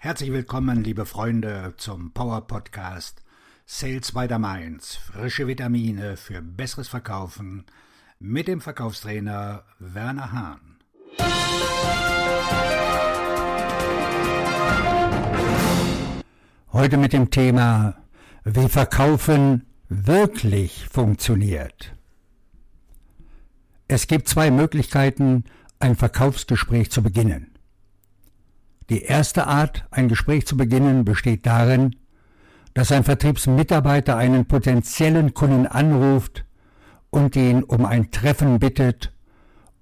Herzlich willkommen, liebe Freunde, zum Power Podcast Sales by the Mainz. Frische Vitamine für besseres Verkaufen mit dem Verkaufstrainer Werner Hahn. Heute mit dem Thema, wie Verkaufen wirklich funktioniert. Es gibt zwei Möglichkeiten, ein Verkaufsgespräch zu beginnen. Die erste Art, ein Gespräch zu beginnen, besteht darin, dass ein Vertriebsmitarbeiter einen potenziellen Kunden anruft und ihn um ein Treffen bittet,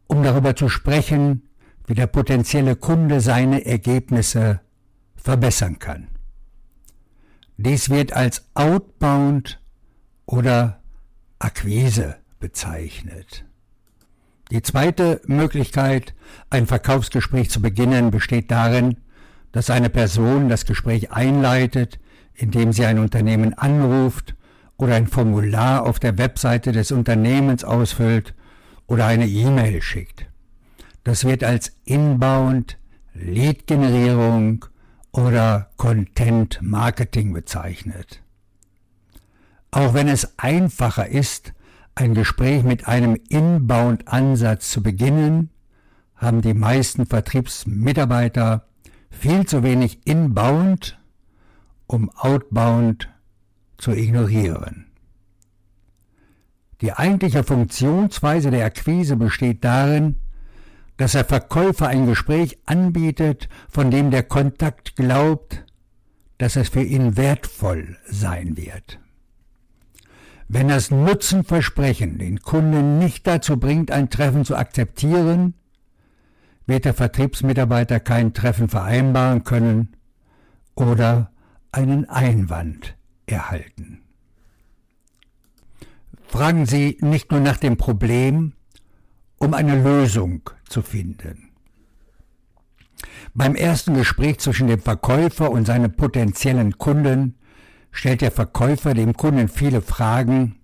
um darüber zu sprechen, wie der potenzielle Kunde seine Ergebnisse verbessern kann. Dies wird als Outbound oder Akquise bezeichnet. Die zweite Möglichkeit, ein Verkaufsgespräch zu beginnen, besteht darin, dass eine Person das Gespräch einleitet, indem sie ein Unternehmen anruft oder ein Formular auf der Webseite des Unternehmens ausfüllt oder eine E-Mail schickt. Das wird als Inbound, Lead-Generierung oder Content Marketing bezeichnet. Auch wenn es einfacher ist, ein Gespräch mit einem Inbound-Ansatz zu beginnen, haben die meisten Vertriebsmitarbeiter viel zu wenig Inbound, um Outbound zu ignorieren. Die eigentliche Funktionsweise der Akquise besteht darin, dass der Verkäufer ein Gespräch anbietet, von dem der Kontakt glaubt, dass es für ihn wertvoll sein wird. Wenn das Nutzenversprechen den Kunden nicht dazu bringt, ein Treffen zu akzeptieren, wird der Vertriebsmitarbeiter kein Treffen vereinbaren können oder einen Einwand erhalten. Fragen Sie nicht nur nach dem Problem, um eine Lösung zu finden. Beim ersten Gespräch zwischen dem Verkäufer und seinem potenziellen Kunden stellt der Verkäufer dem Kunden viele Fragen,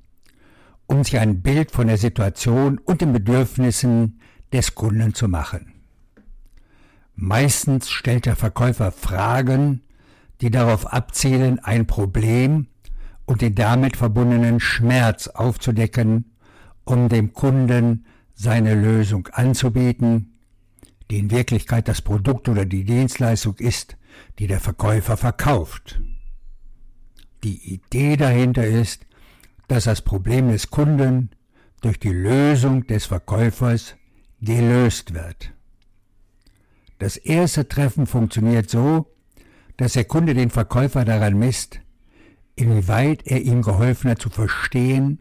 um sich ein Bild von der Situation und den Bedürfnissen des Kunden zu machen. Meistens stellt der Verkäufer Fragen, die darauf abzielen, ein Problem und den damit verbundenen Schmerz aufzudecken, um dem Kunden seine Lösung anzubieten, die in Wirklichkeit das Produkt oder die Dienstleistung ist, die der Verkäufer verkauft. Die Idee dahinter ist, dass das Problem des Kunden durch die Lösung des Verkäufers gelöst wird. Das erste Treffen funktioniert so, dass der Kunde den Verkäufer daran misst, inwieweit er ihm geholfen hat zu verstehen,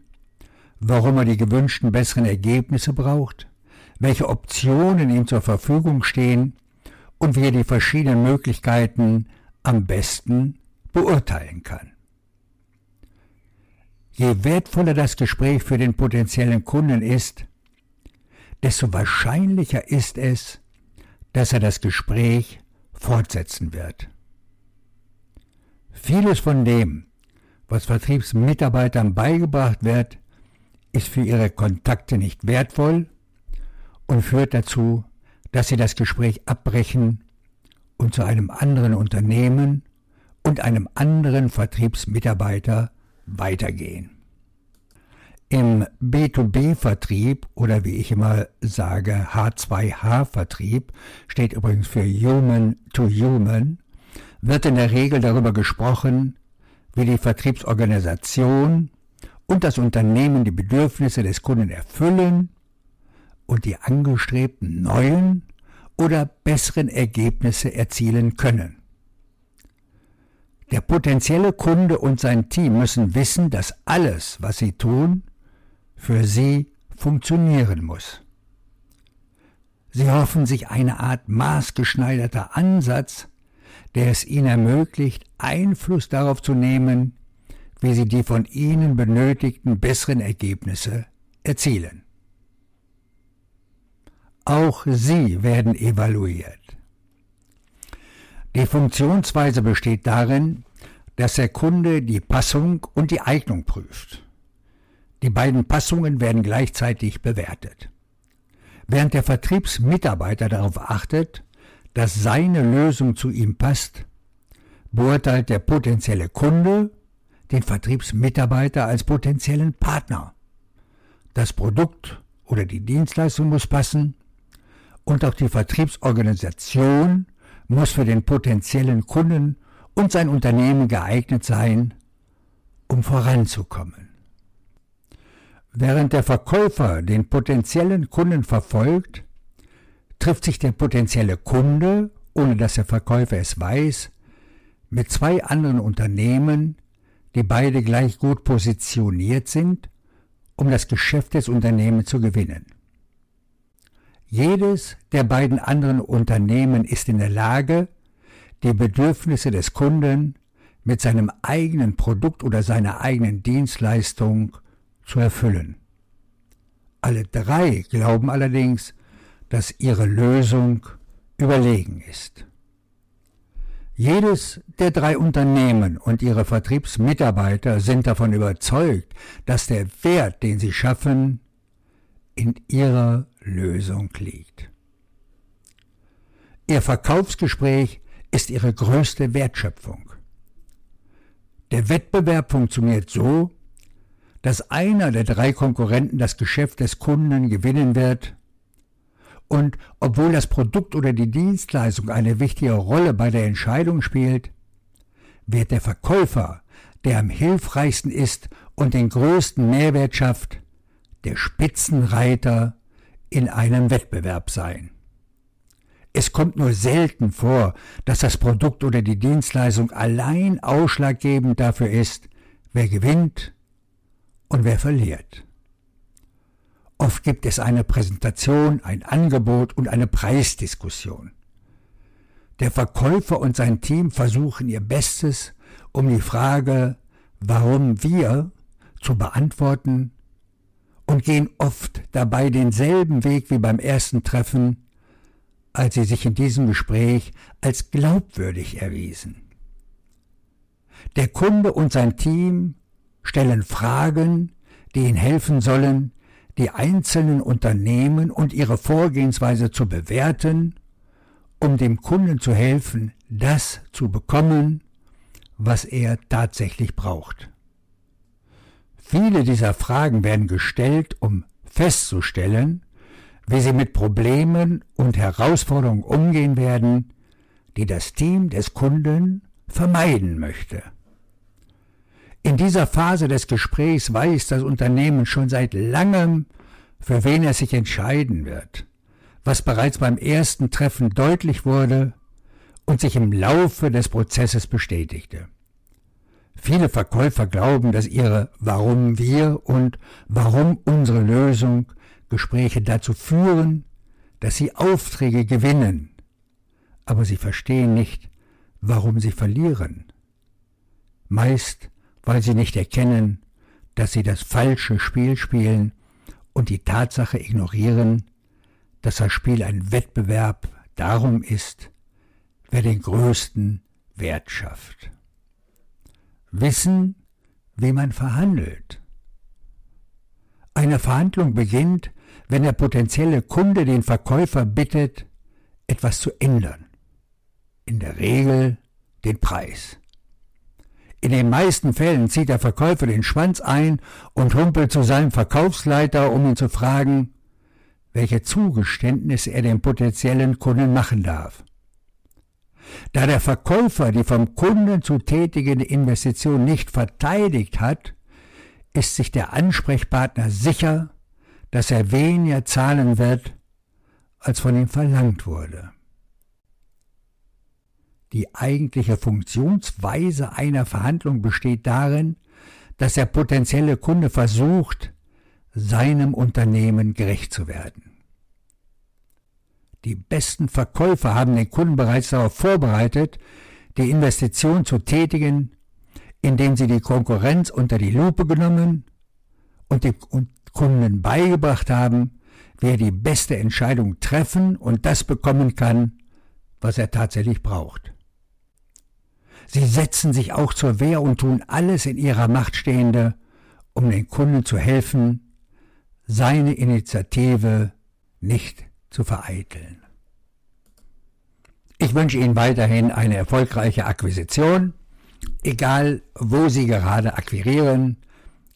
warum er die gewünschten besseren Ergebnisse braucht, welche Optionen ihm zur Verfügung stehen und wie er die verschiedenen Möglichkeiten am besten beurteilen kann. Je wertvoller das Gespräch für den potenziellen Kunden ist, desto wahrscheinlicher ist es, dass er das Gespräch fortsetzen wird. Vieles von dem, was Vertriebsmitarbeitern beigebracht wird, ist für ihre Kontakte nicht wertvoll und führt dazu, dass sie das Gespräch abbrechen und zu einem anderen Unternehmen und einem anderen Vertriebsmitarbeiter weitergehen. Im B2B-Vertrieb oder wie ich immer sage H2H-Vertrieb steht übrigens für Human to Human, wird in der Regel darüber gesprochen, wie die Vertriebsorganisation und das Unternehmen die Bedürfnisse des Kunden erfüllen und die angestrebten neuen oder besseren Ergebnisse erzielen können. Der potenzielle Kunde und sein Team müssen wissen, dass alles, was sie tun, für sie funktionieren muss. Sie hoffen sich eine Art maßgeschneiderter Ansatz, der es ihnen ermöglicht, Einfluss darauf zu nehmen, wie sie die von ihnen benötigten besseren Ergebnisse erzielen. Auch sie werden evaluiert. Die Funktionsweise besteht darin, dass der Kunde die Passung und die Eignung prüft. Die beiden Passungen werden gleichzeitig bewertet. Während der Vertriebsmitarbeiter darauf achtet, dass seine Lösung zu ihm passt, beurteilt der potenzielle Kunde den Vertriebsmitarbeiter als potenziellen Partner. Das Produkt oder die Dienstleistung muss passen und auch die Vertriebsorganisation muss für den potenziellen Kunden und sein Unternehmen geeignet sein, um voranzukommen. Während der Verkäufer den potenziellen Kunden verfolgt, trifft sich der potenzielle Kunde, ohne dass der Verkäufer es weiß, mit zwei anderen Unternehmen, die beide gleich gut positioniert sind, um das Geschäft des Unternehmens zu gewinnen. Jedes der beiden anderen Unternehmen ist in der Lage, die Bedürfnisse des Kunden mit seinem eigenen Produkt oder seiner eigenen Dienstleistung zu erfüllen. Alle drei glauben allerdings, dass ihre Lösung überlegen ist. Jedes der drei Unternehmen und ihre Vertriebsmitarbeiter sind davon überzeugt, dass der Wert, den sie schaffen, in ihrer Lösung liegt. Ihr Verkaufsgespräch ist ihre größte Wertschöpfung. Der Wettbewerb funktioniert so, dass einer der drei Konkurrenten das Geschäft des Kunden gewinnen wird und obwohl das Produkt oder die Dienstleistung eine wichtige Rolle bei der Entscheidung spielt, wird der Verkäufer, der am hilfreichsten ist und den größten Mehrwert schafft, der Spitzenreiter in einem Wettbewerb sein. Es kommt nur selten vor, dass das Produkt oder die Dienstleistung allein ausschlaggebend dafür ist, wer gewinnt und wer verliert. Oft gibt es eine Präsentation, ein Angebot und eine Preisdiskussion. Der Verkäufer und sein Team versuchen ihr Bestes, um die Frage, warum wir, zu beantworten und gehen oft dabei denselben Weg wie beim ersten Treffen, als sie sich in diesem Gespräch als glaubwürdig erwiesen. Der Kunde und sein Team stellen Fragen, die ihnen helfen sollen, die einzelnen Unternehmen und ihre Vorgehensweise zu bewerten, um dem Kunden zu helfen, das zu bekommen, was er tatsächlich braucht. Viele dieser Fragen werden gestellt, um festzustellen, wie sie mit Problemen und Herausforderungen umgehen werden, die das Team des Kunden vermeiden möchte. In dieser Phase des Gesprächs weiß das Unternehmen schon seit langem, für wen es sich entscheiden wird, was bereits beim ersten Treffen deutlich wurde und sich im Laufe des Prozesses bestätigte. Viele Verkäufer glauben, dass ihre Warum wir und Warum unsere Lösung Gespräche dazu führen, dass sie Aufträge gewinnen, aber sie verstehen nicht, warum sie verlieren. Meist weil sie nicht erkennen, dass sie das falsche Spiel spielen und die Tatsache ignorieren, dass das Spiel ein Wettbewerb darum ist, wer den größten Wert schafft. Wissen, wie man verhandelt. Eine Verhandlung beginnt, wenn der potenzielle Kunde den Verkäufer bittet, etwas zu ändern. In der Regel den Preis. In den meisten Fällen zieht der Verkäufer den Schwanz ein und humpelt zu seinem Verkaufsleiter, um ihn zu fragen, welche Zugeständnisse er dem potenziellen Kunden machen darf. Da der Verkäufer die vom Kunden zu tätigende Investition nicht verteidigt hat, ist sich der Ansprechpartner sicher, dass er weniger zahlen wird, als von ihm verlangt wurde. Die eigentliche Funktionsweise einer Verhandlung besteht darin, dass der potenzielle Kunde versucht, seinem Unternehmen gerecht zu werden. Die besten Verkäufer haben den Kunden bereits darauf vorbereitet, die Investition zu tätigen, indem sie die Konkurrenz unter die Lupe genommen und dem Kunden beigebracht haben, wie er die beste Entscheidung treffen und das bekommen kann, was er tatsächlich braucht. Sie setzen sich auch zur Wehr und tun alles in ihrer Macht Stehende, um den Kunden zu helfen, seine Initiative nicht zu vereiteln. Ich wünsche Ihnen weiterhin eine erfolgreiche Akquisition, egal wo Sie gerade akquirieren.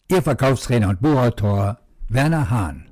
Ihr Verkaufstrainer und Buchautor Werner Hahn.